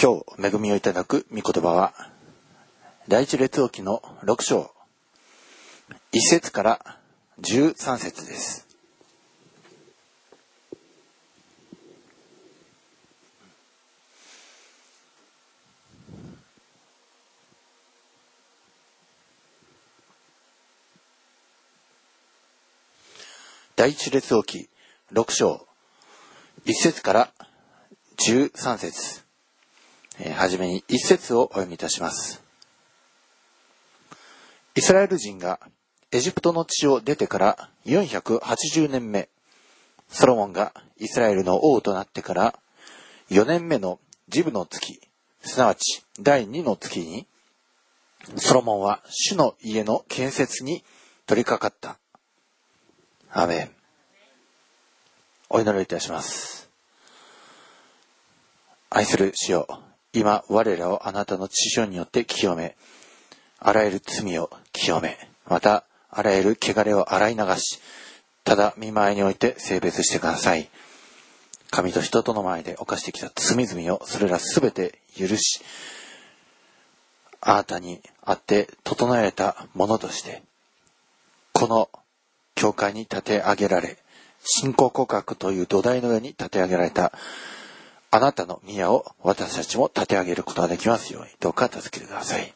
今日恵みをいただく御言葉は第一列王記の6章。1節から13節です。第一列王記6章。1節から13節。えーはじめに1節をお読みいたします。イスラエル人がエジプトの地を出てから480年目、ソロモンがイスラエルの王となってから4年目のジブの月、すなわち第2の月に、ソロモンは主の家の建設に取り掛かった。アメン。お祈りいたします。愛する主よ、今我らをあなたの知性によって清め、あらゆる罪を清め、またあらゆる汚れを洗い流し、ただ見舞いにおいて性別してください。神と人との前で犯してきた罪々をそれらすべて許し、あなたにあって整えたものとして、この教会に立て上げられ、信仰告白という土台の上に立て上げられたあなたの宮を私たちも立て上げることができますように、どうか助けてください。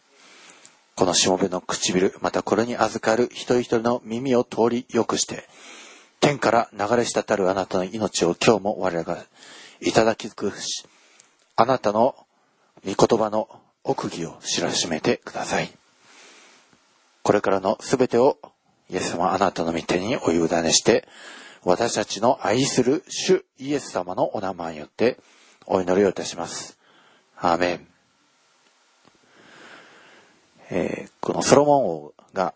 このしもべの唇、またこれに預かる一人一人の耳を通り良くして、天から流れ滴るあなたの命を今日も我らがいただき尽くし、あなたの御言葉の奥義を知らしめてください。これからのすべてをイエス様あなたの御手にお委ねして、私たちの愛する主イエス様のお名前によってお祈りをいたします。アーメン。えーこのソロモン王が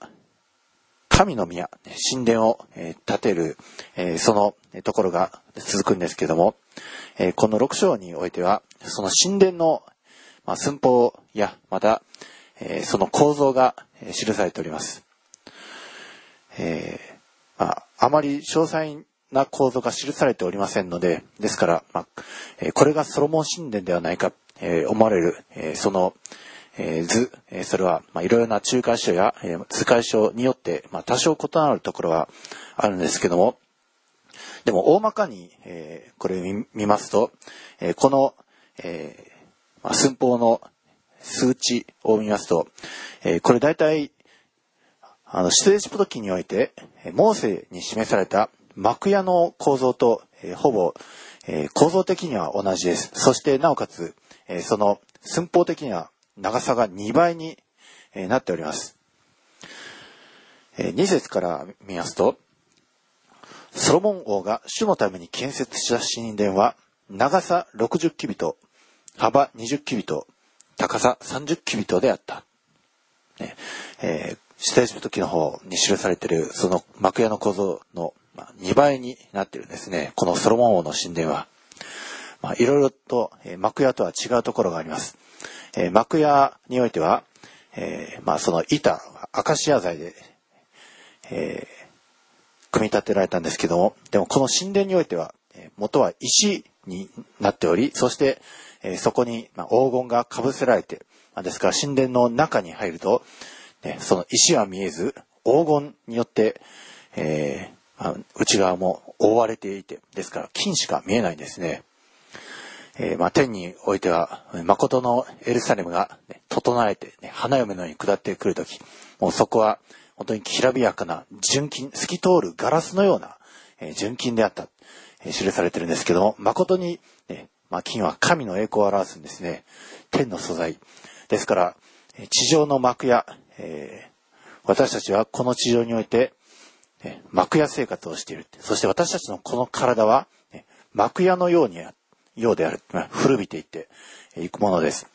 神の宮、神殿を建てる、えそのところが続くんですけども、えこの6章においては、その神殿の、ま、寸法や、また、えその構造が記されております。えーまあ、あまり詳細な構造が記されておりませんので、ですから、まあえーこれがソロモン神殿ではないか、えー思われる、えーその、えー図、えーそれは、まあ、いろいろな仲介書や、えー図解書によって、まあ、多少異なるところはあるんですけども、でも大まかに、えーこれ見見ますと、えーこの、えーまあ、寸法の数値を見ますと、えーこれ大体、あの、出エジプト記において、えーモーセに示された幕屋の構造と、えほぼ、え構造的には同じです。そして、なおかつ、えその寸法的には長さが2倍に、えなっております。え2節から見ますと、ソロモン王が主のために建設した神殿は、長さ60キビト、幅20キビト、高さ30キビトであった。ねえー、下エジプト記の方に記されている、その幕屋の構造の、ま、2倍になってるんですね。このソロモン王の神殿は。まあ、いろいろと、え幕屋とは違うところがあります。え幕屋においては、えまあ、その板、アカシア材で、え組み立てられたんですけども、でもこの神殿においては、えー元は石になっており、そして、えそこに、ま、黄金がかぶせられて、まですから神殿の中に入ると、ね、その石は見えず、黄金によって、え内側も覆われていて、ですから金しか見えないんですね。えーまあ、天においては、誠のエルサレムが、ね、整えて、ね、花嫁のように下ってくるとき、もうそこは本当にきらびやかな純金、透き通るガラスのような、えー純金であった、えー記されてるんですけども、誠に、ね、まあ、金は神の栄光を表すんですね。天の素材。ですから、地上の幕屋、えー私たちはこの地上において、幕屋生活をしている。そして私たちのこの体は、幕屋のように、ようである。古びていっていくものです。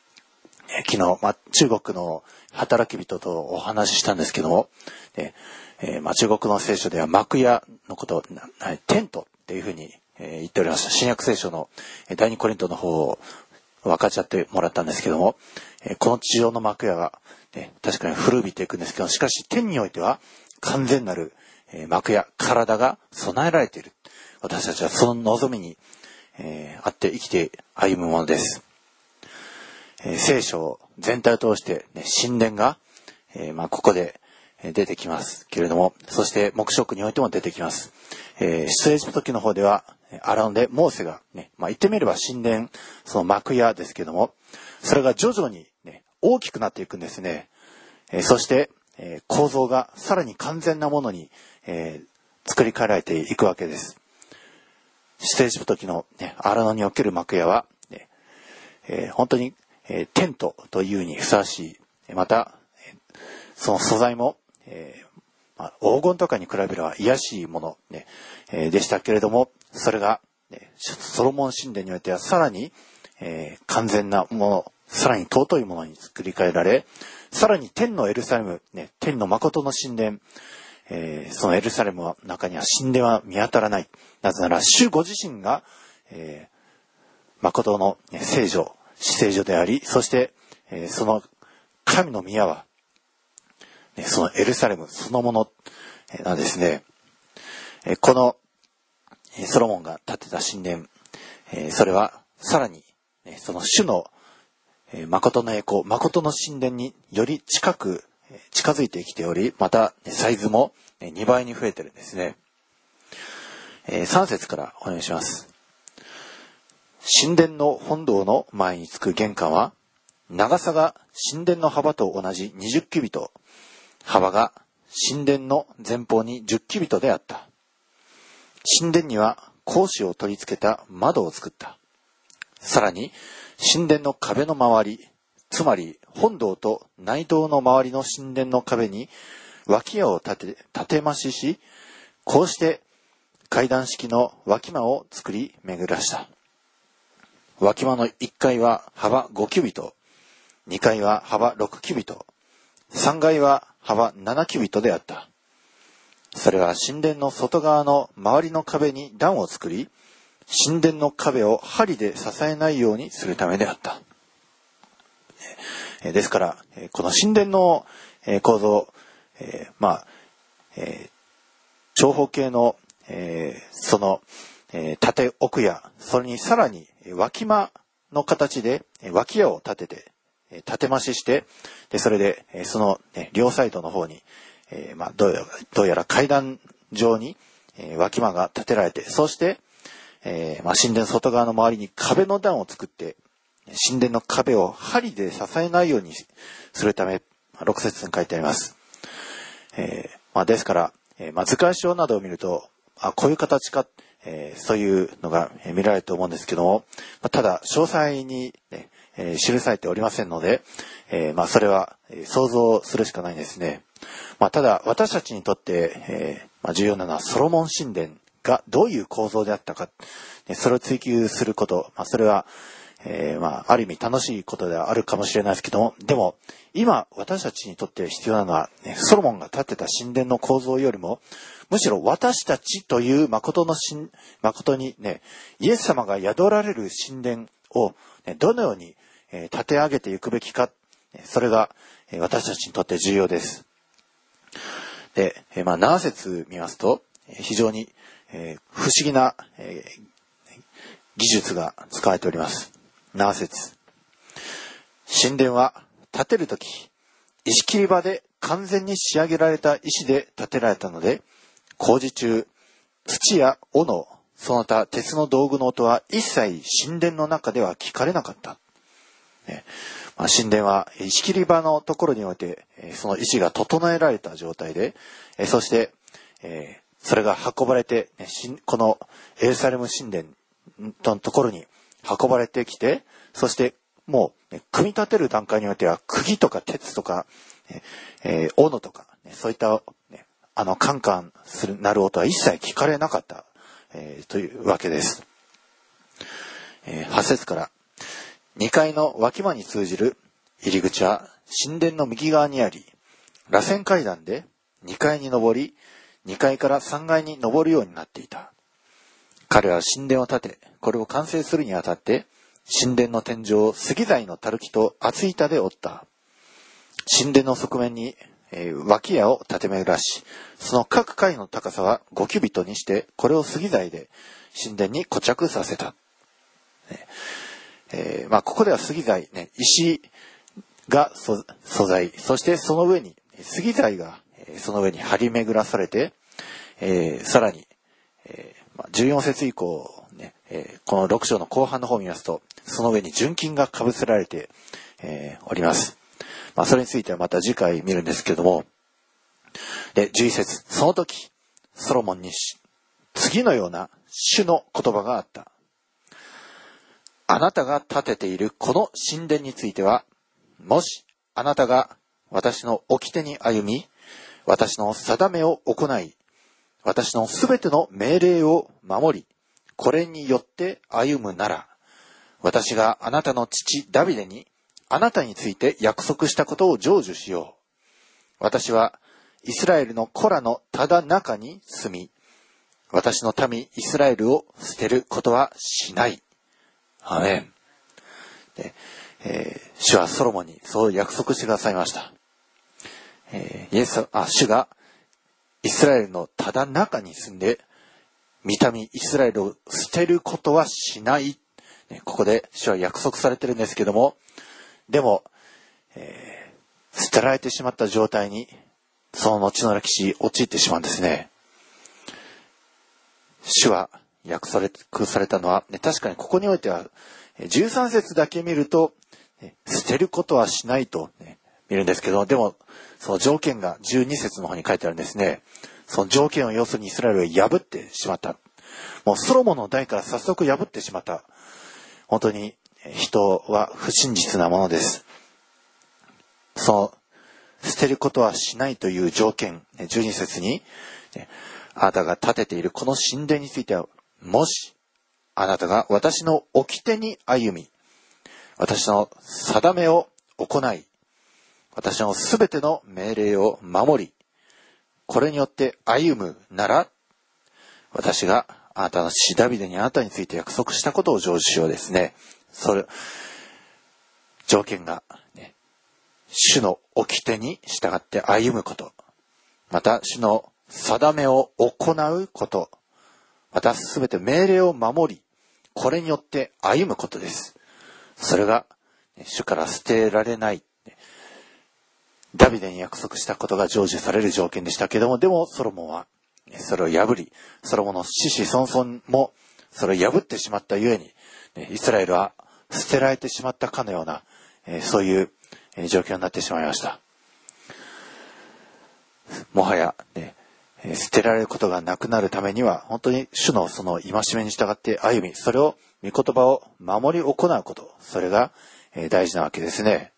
昨日、ま、中国の働き人とお話ししたんですけども、えま、中国の聖書では幕屋のことを、テントっていうふうに、え言っておりました。新約聖書の第二コリントの方を分かっちゃってもらったんですけども、えこの地上の幕屋が、ね、確かに古びていくんですけど、しかし天においては完全なる、え幕屋、体が備えられている。私たちはその望みに、えーあって生きて歩むものです。えー、聖書全体を通して、ね、神殿が、えー、まあ、ここで出てきますけれども、そして黙食においても出てきます。えー、出エジプト記の方では、アランでモーセがね、まあ、言ってみれば神殿、その幕屋ですけども、それが徐々にね、大きくなっていくんですね。えー、そして、えー、構造がさらに完全なものに、えー、作り変えられていくわけです。出エジプト記の、ね、アラノにおける幕屋は、ねえー、本当に、えー、テントというにふさわしい、また、その素材も、えーまあ、黄金とかに比べれば癒しいもの、ねえー、でしたけれども、それが、ね、ソロモン神殿においてはさらに、えー、完全なもの、さらに尊いものに作り変えられ、さらに天のエルサレム、ね、天の誠の神殿、えー、そのエルサレムの中には神殿は見当たらない。なぜなら、主ご自身が、えー、誠の、聖女、死聖女であり、そして、えー、その神の宮は、ね、そのエルサレムそのものなんですね。えこの、ソロモンが建てた神殿、えそれはさらに、ね、その主の、え誠の栄光、誠の神殿により近く、近づいてきており、また、サイズも2倍に増えてるんですね。え3節からお願いします。神殿の本堂の前につく玄関は、長さが神殿の幅と同じ20キュビト、幅が神殿の前方に10キュビトであった。神殿には格子を取り付けた窓を作った。さらに、神殿の壁の周り、つまり本堂と内堂の周りの神殿の壁に脇屋を立て、立て増しし、こうして階段式の脇間を作り巡らした。脇間の1階は幅5キュビト、2階は幅6キュビト、3階は幅7キュビトであった。それは神殿の外側の周りの壁に段を作り、神殿の壁を針で支えないようにするためであった。ですから、この神殿の構造、まあ、長方形の、その、縦奥や、それにさらに脇間の形で脇屋を立てて、縦増しして、で、それで、その、ね、両サイドの方に、えー、まあ、どうやら、どうやら階段上に、えー、脇間が建てられて、そして、えー、まあ、神殿外側の周りに壁の段を作って、神殿の壁を針で支えないようにするため、6節に書いてあります。えー、まあ、ですから、えー、まあ、図解書などを見ると、あ、こういう形か、えー、そういうのが見られると思うんですけども、まあ、ただ、詳細に、ね、えー、記されておりませんので、えー、まあ、それは想像するしかないんですね。まあ、ただ、私たちにとって、えー、まあ、重要なのはソロモン神殿がどういう構造であったか、それを追求すること、まあ、それは、えー、まあ、ある意味楽しいことではあるかもしれないですけども、でも、今、私たちにとって必要なのは、ね、ソロモンが建てた神殿の構造よりも、むしろ私たちという誠の神、誠にね、イエス様が宿られる神殿を、ね、どのように、えー、立て上げていくべきか、それが、えー、私たちにとって重要です。で、えー、まあ、7節見ますと、非常に、えー、不思議な、えー、技術が使われております。7節神殿は建てるとき、石切り場で完全に仕上げられた石で建てられたので、工事中、土や斧、その他鉄の道具の音は一切神殿の中では聞かれなかった。ねまあ、神殿は石切り場のところにおいて、その石が整えられた状態で、そして、えそれが運ばれて、このエルサレム神殿のところに運ばれてきて、そしてもう、組み立てる段階においては、釘とか鉄とか、えー、斧とか、そういった、ね、あの、カンカンする、なる音は一切聞かれなかった。えー、というわけです。えー、8節から、2階の脇間に通じる入り口は神殿の右側にあり、螺旋階段で2階に登り、2階から3階に登るようになっていた。彼は神殿を建て、これを完成するにあたって、神殿の天井を杉材のたるきと厚板で折った。神殿の側面にえー、脇屋を立て巡らし、その各階の高さは5キュビットにして、これを杉材で神殿に固着させた。ねえー、まあ、ここでは杉材、ね、石が素材、そしてその上に杉材がその上に張り巡らされて、えー、さらに、えー、14節以降、ね、えー、この6章の後半の方を見ますと、その上に純金が被せられて、え、おります。まあ、それについてはまた次回見るんですけども、で、11節その時、ソロモンに次のような主の言葉があった。あなたが建てているこの神殿については、もしあなたが私の掟に歩み、私の定めを行い、私のすべての命令を守り、これによって歩むなら、私があなたの父ダビデにあなたについて約束したことを成就しよう。私はイスラエルの子らのただ中に住み、私の民イスラエルを捨てることはしない。アメン。でえー、主はソロモンにそう約束してくださいました。イエス、あ、主がイスラエルのただ中に住んで、見た目イスラエルを捨てることはしない。ここで主は約束されてるんですけども、でも、えー、捨てられてしまった状態に、その後の歴史、陥ってしまうんですね。主は約束されたのは、ね、確かにここにおいては、13節だけ見ると、捨てることはしないと、ね、見るんですけど、でも、その条件が12節の方に書いてあるんですね。その条件を要するにイスラエルが破ってしまった。もうソロモンの代から早速破ってしまった。本当に人は不真実なものです。その、捨てることはしないという条件、12節に、あなたが建てているこの神殿については、もし、あなたが私の掟に歩み、私の定めを行い、私のすべての命令を守り、これによって歩むなら、私があなたの死ダビデにあなたについて約束したことを成就しようですね。それ、条件が、ね、主の掟に従って歩むこと、また主の定めを行うこと、またすべて命令を守り、これによって歩むことです。それが、主から捨てられない、ダビデに約束したことが成就される条件でしたけども、でもソロモンは、それを破り、ソロモンの子々孫々も、それを破ってしまったゆえに、イスラエルは捨てられてしまったかのような、そういう状況になってしまいました。もはや、ね、捨てられることがなくなるためには、本当に主のその戒めに従って歩み、それを、御言葉を守り行うこと、それが大事なわけですね。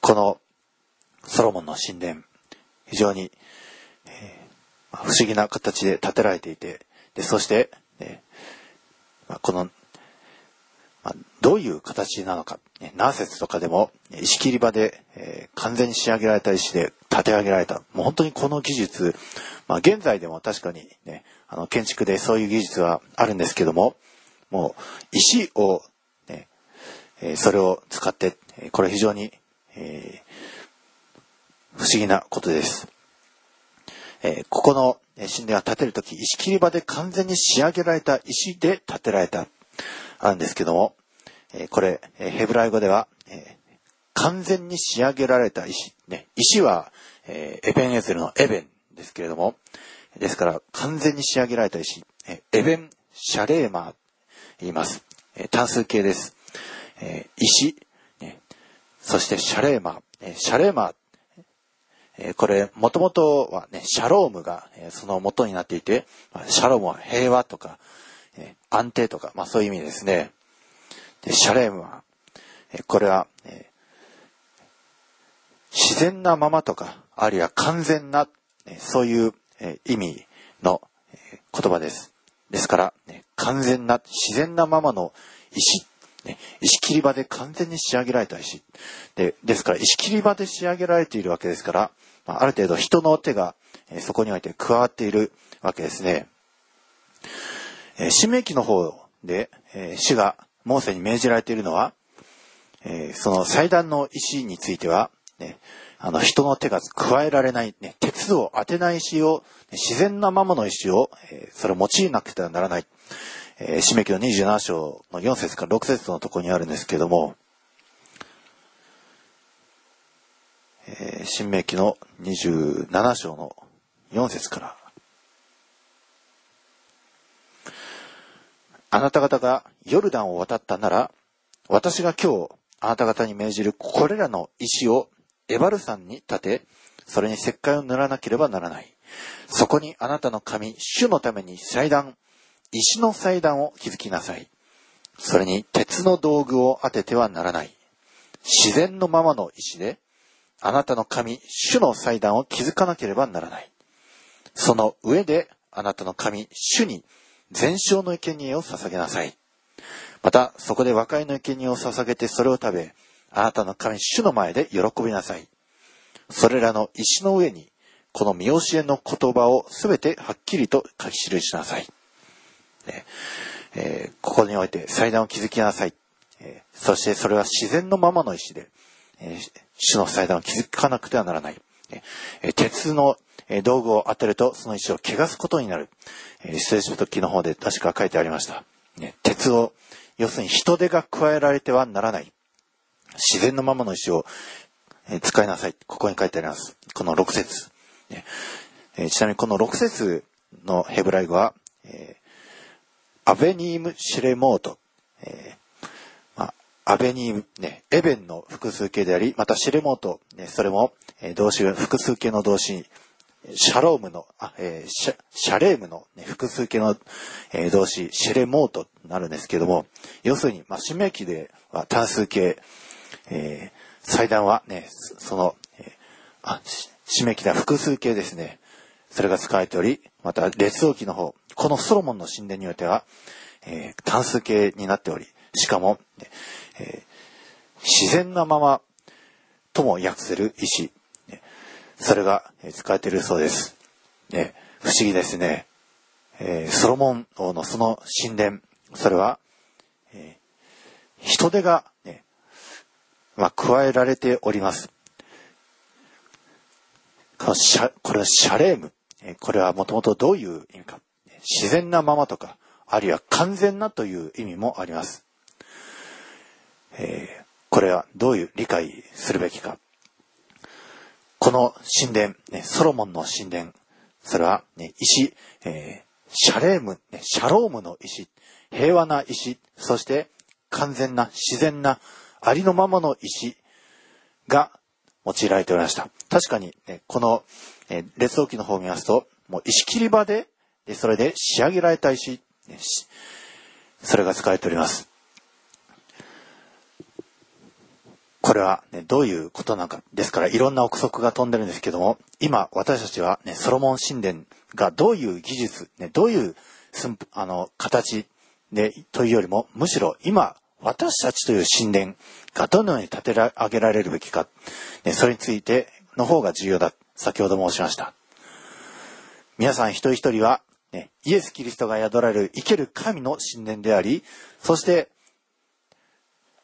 このソロモンの神殿、非常に不思議な形で建てられていて、でそして、このまあ、どういう形なのか、何節とかでも石切り場で、えー、完全に仕上げられた石で建て上げられた。もう本当にこの技術、まあ、現在でも確かにね、あの建築でそういう技術はあるんですけども、もう石を、ね、えー、それを使って、これ非常に、えー、不思議なことです。えー、ここの神殿は建てるとき、石切り場で完全に仕上げられた石で建てられた。あるんですけども、えこれ、ヘブライ語では、え完全に仕上げられた石。ね、石は、えエベンエゼルのエベンですけれども、ですから完全に仕上げられた石。えエベンシャレーマー言います。え単数形です。え石、そしてシャレーマ。シャレーマこれ、もともとはね、シャロームが、その元になっていて、シャロームは平和とか、安定とか、まあそういう意味ですね。で、シャレームは、これは、自然なままとか、あるいは完全な、そういう、意味の、言葉です。ですから、完全な、自然なままの石、ね、石切り場で完全に仕上げられた石。で、ですから、石切り場で仕上げられているわけですから、まあ、ある程度人の手が、えそこにおいて加わっているわけですね。えー、新明記の方で、えー、主がモーセに命じられているのは、えー、その祭壇の石については、ね、あの人の手が加えられない、ね、鉄を当てない石を、自然なままの石を、えー、それを用いなくてはならない。えー、締め記の27章の4節から6節のところにあるんですけども、えー、新明記の27章の4節から、あなた方がヨルダンを渡ったなら、私が今日あなた方に命じるこれらの石をエバル山に立て、それに石灰を塗らなければならない。そこにあなたの神、主のために祭壇、石の祭壇を築きなさい。それに鉄の道具を当ててはならない。自然のままの石で、あなたの神、主の祭壇を築かなければならない。その上で、あなたの神、主に全焼の生贄を捧げなさい。また、そこで和解の生贄を捧げてそれを食べ、あなたの神、主の前で喜びなさい。それらの石の上に、この見教えの言葉をすべてはっきりと書き記しなさい。ねえー、ここにおいて祭壇を築きなさい。えー、そしてそれは自然のままの石で、えー、主の祭壇を築かなくてはならない。え鉄の道具を当てるとその石を汚すことになる。え聖書時の方で確か書いてありました。ね、鉄を、要するに人手が加えられてはならない。自然のままの石を使いなさい。ここに書いてあります。この6節。ねちなみにこの6節のヘブライ語は、えー、アベニーム・シレモート。えーまあ、アベニーム、ね、エベンの複数形であり、またシレモート、ね、それも、えー、動詞、複数形の動詞、シャロームの、あ、えー、シャ、シャレームの、ね、複数形の、えー、動詞、シレモートになるんですけども、要するに、まあ、締め記では単数形、えー、祭壇はね、その、えー、あ、締め切りは複数形ですね。それが使われており、また列王記の方、このソロモンの神殿においては、えー、単数形になっており、しかも、えー、自然なままとも訳せる石、それが使われているそうです。ね、不思議ですね。えー、ソロモン王のその神殿、それは、えー、人手が、ね、まあ、加えられております。このシャこれはシャレーム。これはもともとどういう意味か。自然なままとか、あるいは完全なという意味もあります。えー、これはどういう理解するべきか。この神殿、ね、ソロモンの神殿、それは、ね、石、えー、シャレーム、シャロームの石、平和な石、そして完全な自然なありのままの石が用いられておりました。確かに、ね、この、えー、列王記の方を見ますと、もう石切り場で、でそれで仕上げられた石、それが使われております。これは、ね、どういうことなのか。ですから、いろんな憶測が飛んでるんですけども、今、私たちは、ね、ソロモン神殿がどういう技術、ね、どういうあの、形で、というよりも、むしろ今、私たちという神殿がどのように建て上げられるべきか、ね、それについての方が重要だ。先ほど申しました。皆さん一人一人は、ね、イエス・キリストが宿られる生ける神の神殿であり、そして、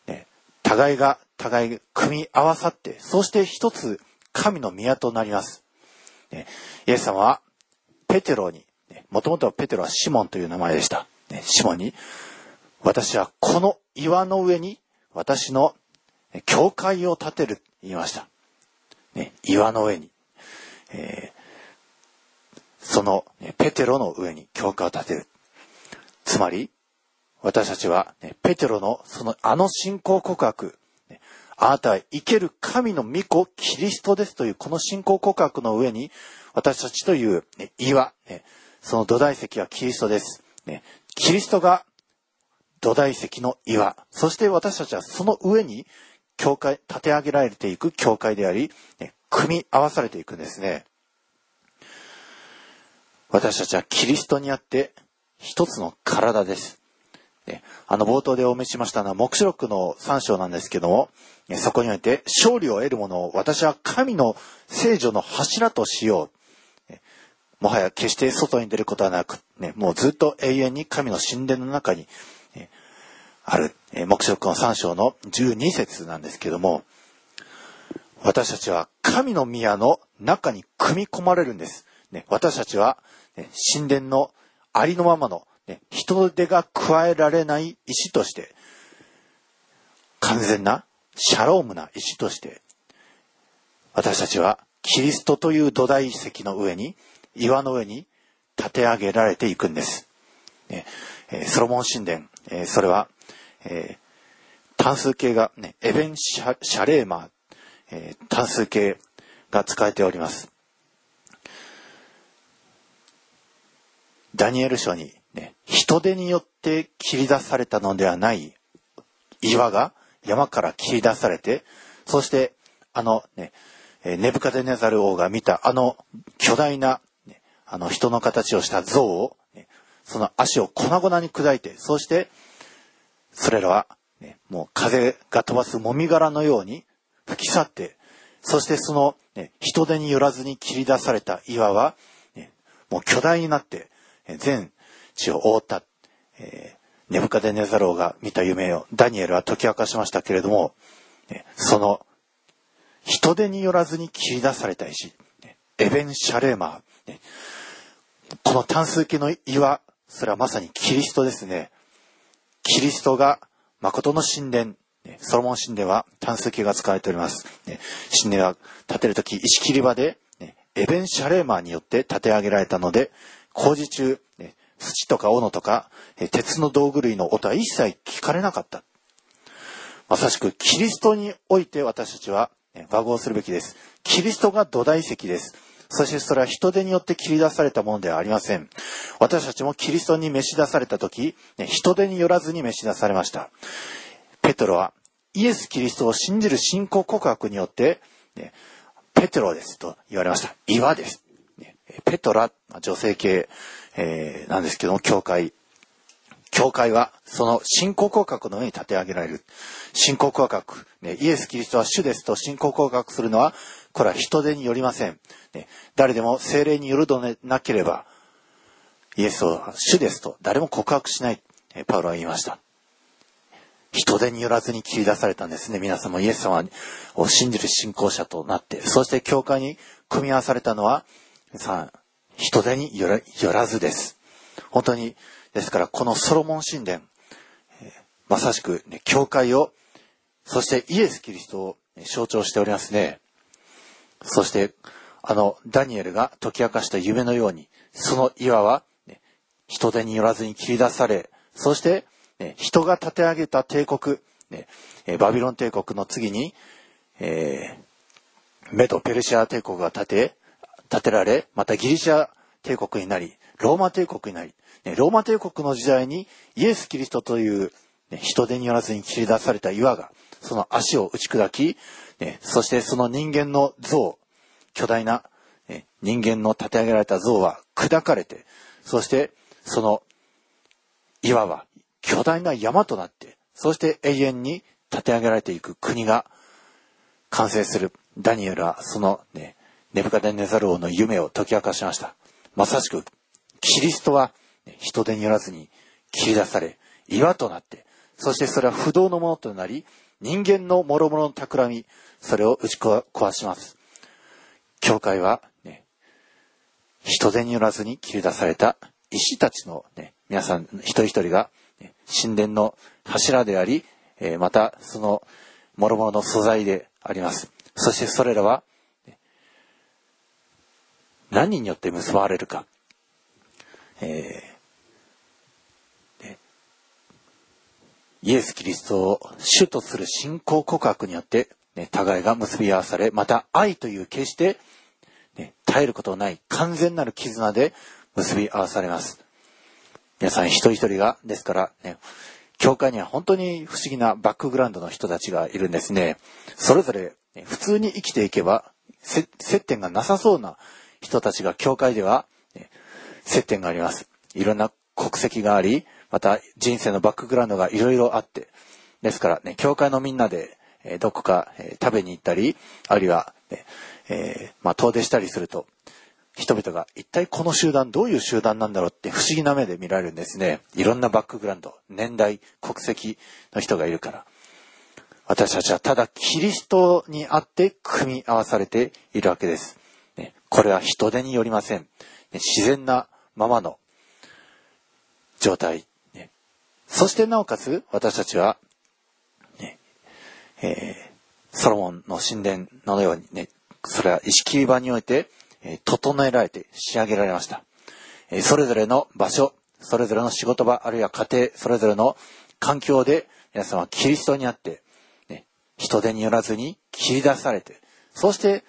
ね、互いが、互い組み合わさって、そして一つ神の宮となります。ね、イエス様は、ペテロに、もともとはペテロはシモンという名前でした。ね、シモンに、私はこの岩の上に私の教会を建てる言いました。ね、岩の上に。えー、その、ね、ペテロの上に教会を建てる。つまり、私たちは、ね、ペテロのそのあの信仰告白、ね、あなたは生ける神の御子キリストですというこの信仰告白の上に、私たちという、ね、岩、ね、その土台石はキリストです。ね、キリストが土台石の岩。そして私たちはその上に教会、立て上げられていく教会であり、ね、組み合わされていくんですね。私たちはキリストにあって一つの体です。ね、あの冒頭でお召しましたのは目視録の3章なんですけども、そこにおいて勝利を得る者を私は神の聖女の柱としよう。もはや決して外に出ることはなく、ね、もうずっと永遠に神の神殿の中にある、えー、目視録の3章の12節なんですけども、私たちは神の宮の中に組み込まれるんです。ね、私たちは、ね、神殿のありのままの、ね、人手が加えられない石として、完全なシャロームな石として、私たちはキリストという土台石の上に、岩の上に立て上げられていくんです。ね、ソロモン神殿、え、それは、えー、単数形が、ね、エベンシャシャレーマー、えー、単数形が使えております。ダニエル書に、ね、人手によって切り出されたのではない岩が山から切り出されて、そしてあのね、ネブカデネザル王が見たあの巨大な、ね、あの人の形をした像を、ね、その足を粉々に砕いて、そしてそれらは、ね、もう風が飛ばすもみ殻のように吹き去って、そしてその、ね、人手によらずに切り出された岩は、ね、もう巨大になって、全地を覆った、えー、ネブカデネザローが見た夢をダニエルは解き明かしましたけれども、その人手によらずに切り出された石、エベン・シャレーマー、この単数形の岩、それはまさにキリストですね。キリストが誠の神殿、ソロモン神殿は単数形が使われております。神殿は建てるとき石切り場で、エベン・シャレーマーによって建て上げられたので、工事中、土とか斧とか、鉄の道具類の音は一切聞かれなかった。まさしくキリストにおいて私たちは、和合するべきです。キリストが土台石です。そしてそれは人手によって切り出されたものではありません。私たちもキリストに召し出された時、人手によらずに召し出されました。ペトロはイエス・キリストを信じる信仰告白によって、ね、ペテロですと言われました。岩です。ねペトラ、女性系、えー、なんですけども、教会。教会は、その信仰告白の上に立て上げられる。信仰告白。ね、イエス・キリストは主ですと信仰告白するのは、これは人手によりません。ね、誰でも精霊によるとなければ、イエスは主ですと誰も告白しない。パウロは言いました。人手によらずに切り出されたんですね。皆様、イエス様を信じる信仰者となって、そして教会に組み合わされたのは、さあ、人手によらずです。本当に、ですからこのソロモン神殿、まさしく、ね、教会を、そしてイエス・キリストを、象徴しておりますね。そして、あの、ダニエルが解き明かした夢のように、その岩は、ね、人手によらずに切り出され、そして、ね、人が建て上げた帝国、ね、バビロン帝国の次に、えー、メド・ペルシア帝国が建て、建てられ、またギリシャ帝国になり、ローマ帝国になり、ローマ帝国の時代にイエス・キリストという、ね人手によらずに切り出された岩が、その足を打ち砕き、そしてその人間の像、巨大な人間の立て上げられた像は砕かれて、そしてその岩は巨大な山となって、そして永遠に立て上げられていく国が完成する。ダニエルはそのね、ネブカデネザル王の夢を解き明かしました。まさしく、キリストは人手によらずに切り出され、岩となって、そしてそれは不動のものとなり、人間の諸々の企み、それを打ち壊します。教会は、ね、人手によらずに切り出された石たちの、ね、皆さん一人一人が、神殿の柱であり、またその諸々の素材であります。そしてそれらは何によって結ばれるか。えー、イエス・キリストを主とする信仰告白によって、ね、互いが結び合わされ、また愛という決して、ね、絶えることのない完全なる絆で結び合わされます。皆さん一人一人が、ですから、ね、教会には本当に不思議なバックグラウンドの人たちがいるんですね。それぞれ、普通に生きていけば、接点がなさそうな人たちが教会では、接点があります。いろんな国籍があり、また人生のバックグラウンドがいろいろあって、ですからね、教会のみんなで、えどこか、え食べに行ったり、あるいは、ね、えー、まあ、遠出したりすると、人々が一体この集団どういう集団なんだろうって不思議な目で見られるんですね。いろんなバックグラウンド、年代、国籍の人がいるから。私たちはただキリストにあって組み合わされているわけです。ねこれは人手によりません。自然なままの状態。ね、そしてなおかつ私たちは、ね、えー、ソロモンの神殿のようにね、それは石切り場において、え、整えられて仕上げられました。え、それぞれの場所、それぞれの仕事場、あるいは家庭、それぞれの環境で皆さんはキリストにあって、ね、人手によらずに切り出されて、そして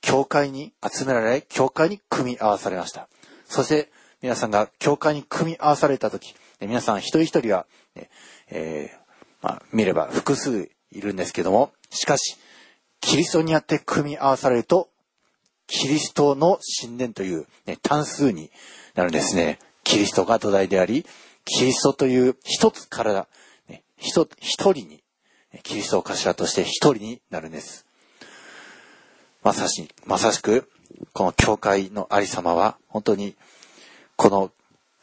教会に集められ、教会に組み合わされました。そして皆さんが教会に組み合わされた時、皆さん一人一人は、ね、えー、まあ、見れば複数いるんですけども、しかし、キリストにあって組み合わされると、キリストの神殿という、ね、単数になるんですね。キリストが土台であり、キリストという一つ体、ね、一人に、キリストを頭として一人になるんです。まさし、まさしく、この教会のありさまは、本当に、この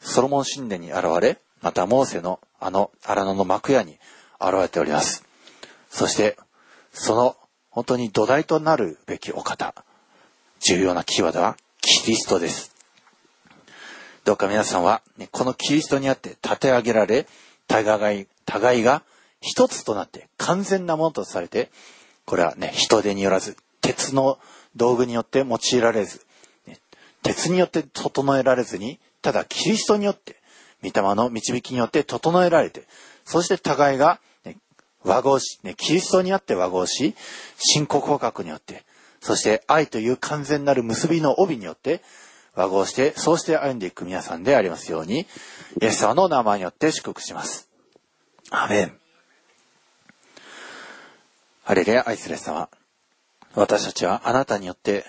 ソロモン神殿に現れ、またモーセのあの荒野の幕屋に現れております。そして、その本当に土台となるべきお方、重要なキーワードはキリストです。どうか皆さんは、ね、このキリストにあって立て上げられ、互い、互いが一つとなって完全なものとされて、これはね、人手によらず、鉄の道具によって用いられず、ね、鉄によって整えられずに、ただキリストによって、御霊の導きによって整えられて、そして互いが、ね、和合し、ね、キリストにあって和合し、信仰告白によって、そして愛という完全なる結びの帯によって、和合して、そうして歩んでいく皆さんでありますように、イエス様の名前によって祝福します。アメン。ハレルヤ、愛する様。私たちはあなたによって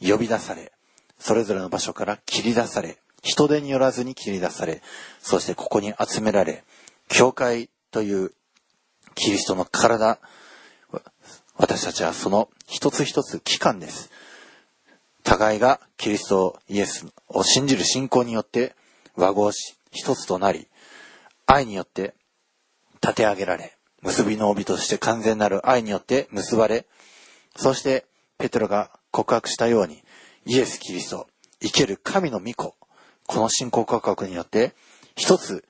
呼び出され、それぞれの場所から切り出され、人手によらずに切り出され、そしてここに集められ、教会というキリストの体、私たちはその一つ一つ機関です。互いがキリストイエスを信じる信仰によって和合し一つとなり愛によって立て上げられ結びの帯として完全なる愛によって結ばれそしてペテロが告白したようにイエス・キリスト生ける神の御子この信仰告白によって一つ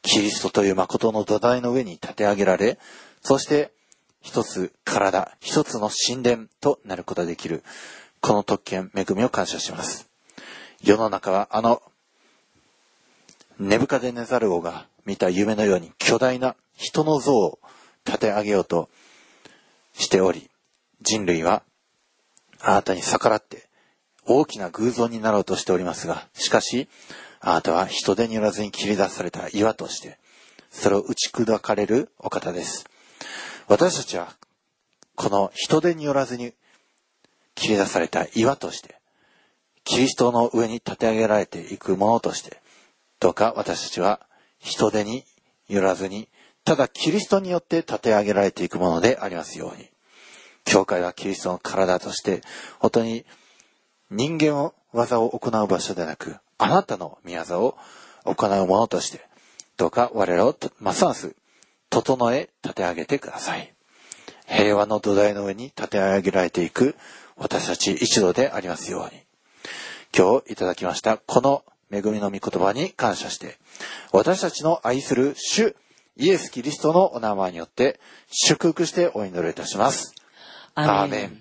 キリストという誠の土台の上に立て上げられそして一つ体一つの神殿となることができるこの特権、恵みを感謝します。世の中はあの、ネブカデネザル王が見た夢のように巨大な人の像を立て上げようとしており、人類はあなたに逆らって大きな偶像になろうとしておりますが、しかし、あなたは人手によらずに切り出された岩として、それを打ち砕かれるお方です。私たちは、この人手によらずに切り出された岩として、キリストの上に立て上げられていくものとして、どうか私たちは人手によらずに、ただキリストによって立て上げられていくものでありますように。教会はキリストの体として、本当に人間を技を行う場所でなく、あなたの宮業を行うものとして、どうか我らをますます整え立て上げてください。平和の土台の上に立て上げられていく私たち一同でありますように。今日いただきましたこの恵みの御言葉に感謝して、私たちの愛する主イエス・キリストのお名前によって祝福してお祈りいたします。アーメン。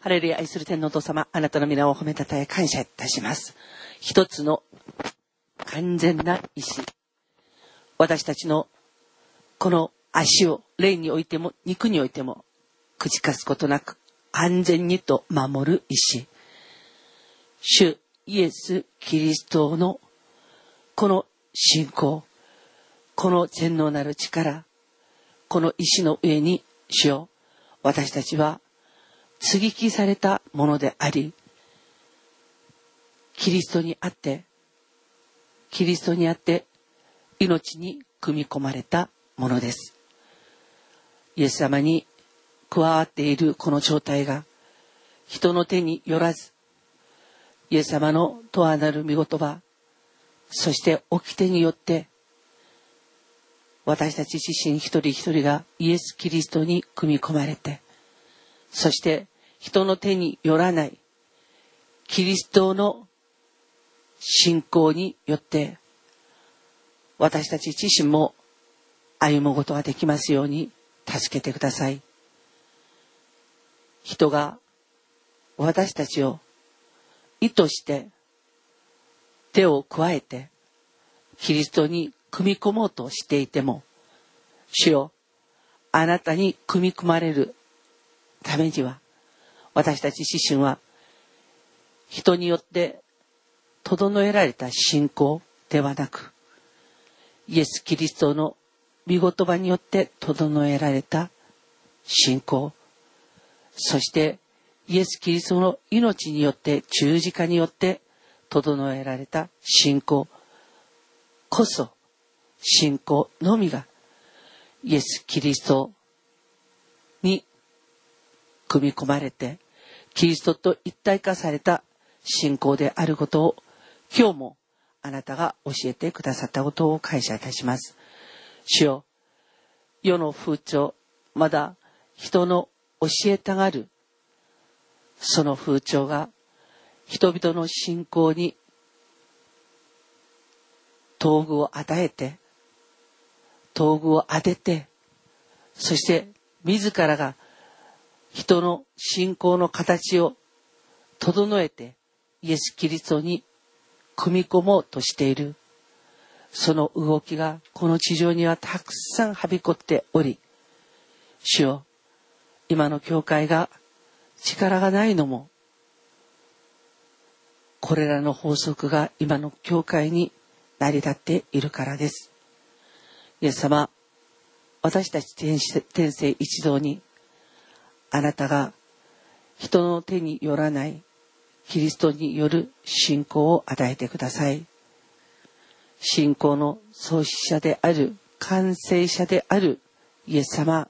ハレルヤ愛する天皇お父様、あなたの皆を褒めたたえ感謝いたします。一つの完全な意志。私たちのこの足を霊においても肉においてもくじかすことなく安全にと守る意志。主イエス・キリストのこの信仰、この全能なる力、この石の上に主を私たちは接ぎ木されたものであり、キリストにあって、キリストにあって命に組み込まれたものです。イエス様に加わっているこの状態が人の手によらずイエス様のとはなる見言葉そして掟によって私たち自身一人一人がイエス・キリストに組み込まれてそして人の手によらないキリストの信仰によって私たち自身も歩むことができますように助けてください。人が私たちを意図して手を加えてキリストに組み込もうとしていても主よあなたに組み込まれるためには私たち自身は人によって整えられた信仰ではなくイエス・キリストの御言葉によって整えられた信仰そしてイエス・キリストの命によって十字架によって整えられた信仰こそ信仰のみがイエス・キリストに組み込まれてキリストと一体化された信仰であることを今日もあなたが教えてくださったことを感謝いたします。主よ、世の風潮、まだ人の教えたがる。その風潮が人々の信仰に道具を与えて道具を当ててそして自らが人の信仰の形を整えてイエス・キリストに組み込もうとしている。その動きがこの地上にはたくさんはびこっており主よ今の教会が力がないのもこれらの法則が今の教会に成り立っているからです。イエス様、私たち天性一同にあなたが人の手によらないキリストによる信仰を与えてください。信仰の創始者である、完成者であるイエス様、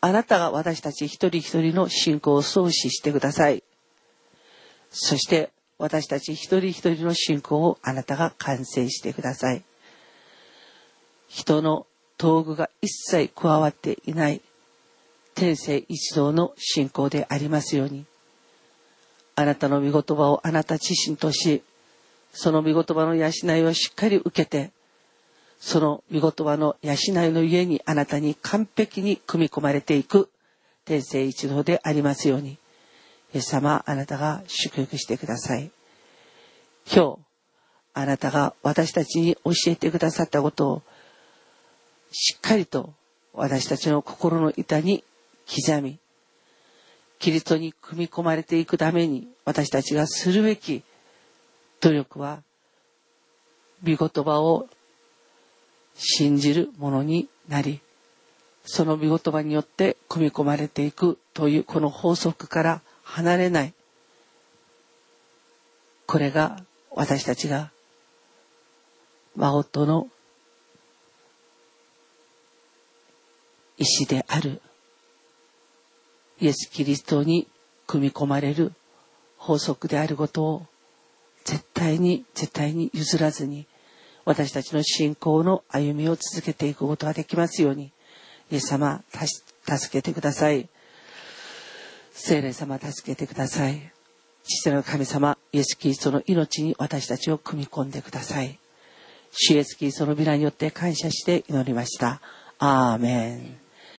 あなたが私たち一人一人の信仰を創始してください。そして私たち一人一人の信仰をあなたが完成してください。人の道具が一切加わっていない天性一同の信仰でありますように。あなたの御言葉をあなた自身とし、その御言葉の養いをしっかり受けて、その御言葉の養いの家にあなたに完璧に組み込まれていく天性一同でありますように。イエス様、あなたが祝福してください。今日、あなたが私たちに教えてくださったことを、しっかりと私たちの心の板に刻み、キリストに組み込まれていくために私たちがするべき努力は、御言葉を信じるものになり、その御言葉によって組み込まれていくというこの法則から離れない。これが私たちが真夫の意志であるイエス・キリストに組み込まれる法則であることを絶対に絶対に譲らずに私たちの信仰の歩みを続けていくことができますように、イエス様、助けてください。聖霊様、助けてください。父なる神様、イエス・キリストの命に私たちを組み込んでください。主イエス・キリストの皆によって感謝して祈りました。アーメン。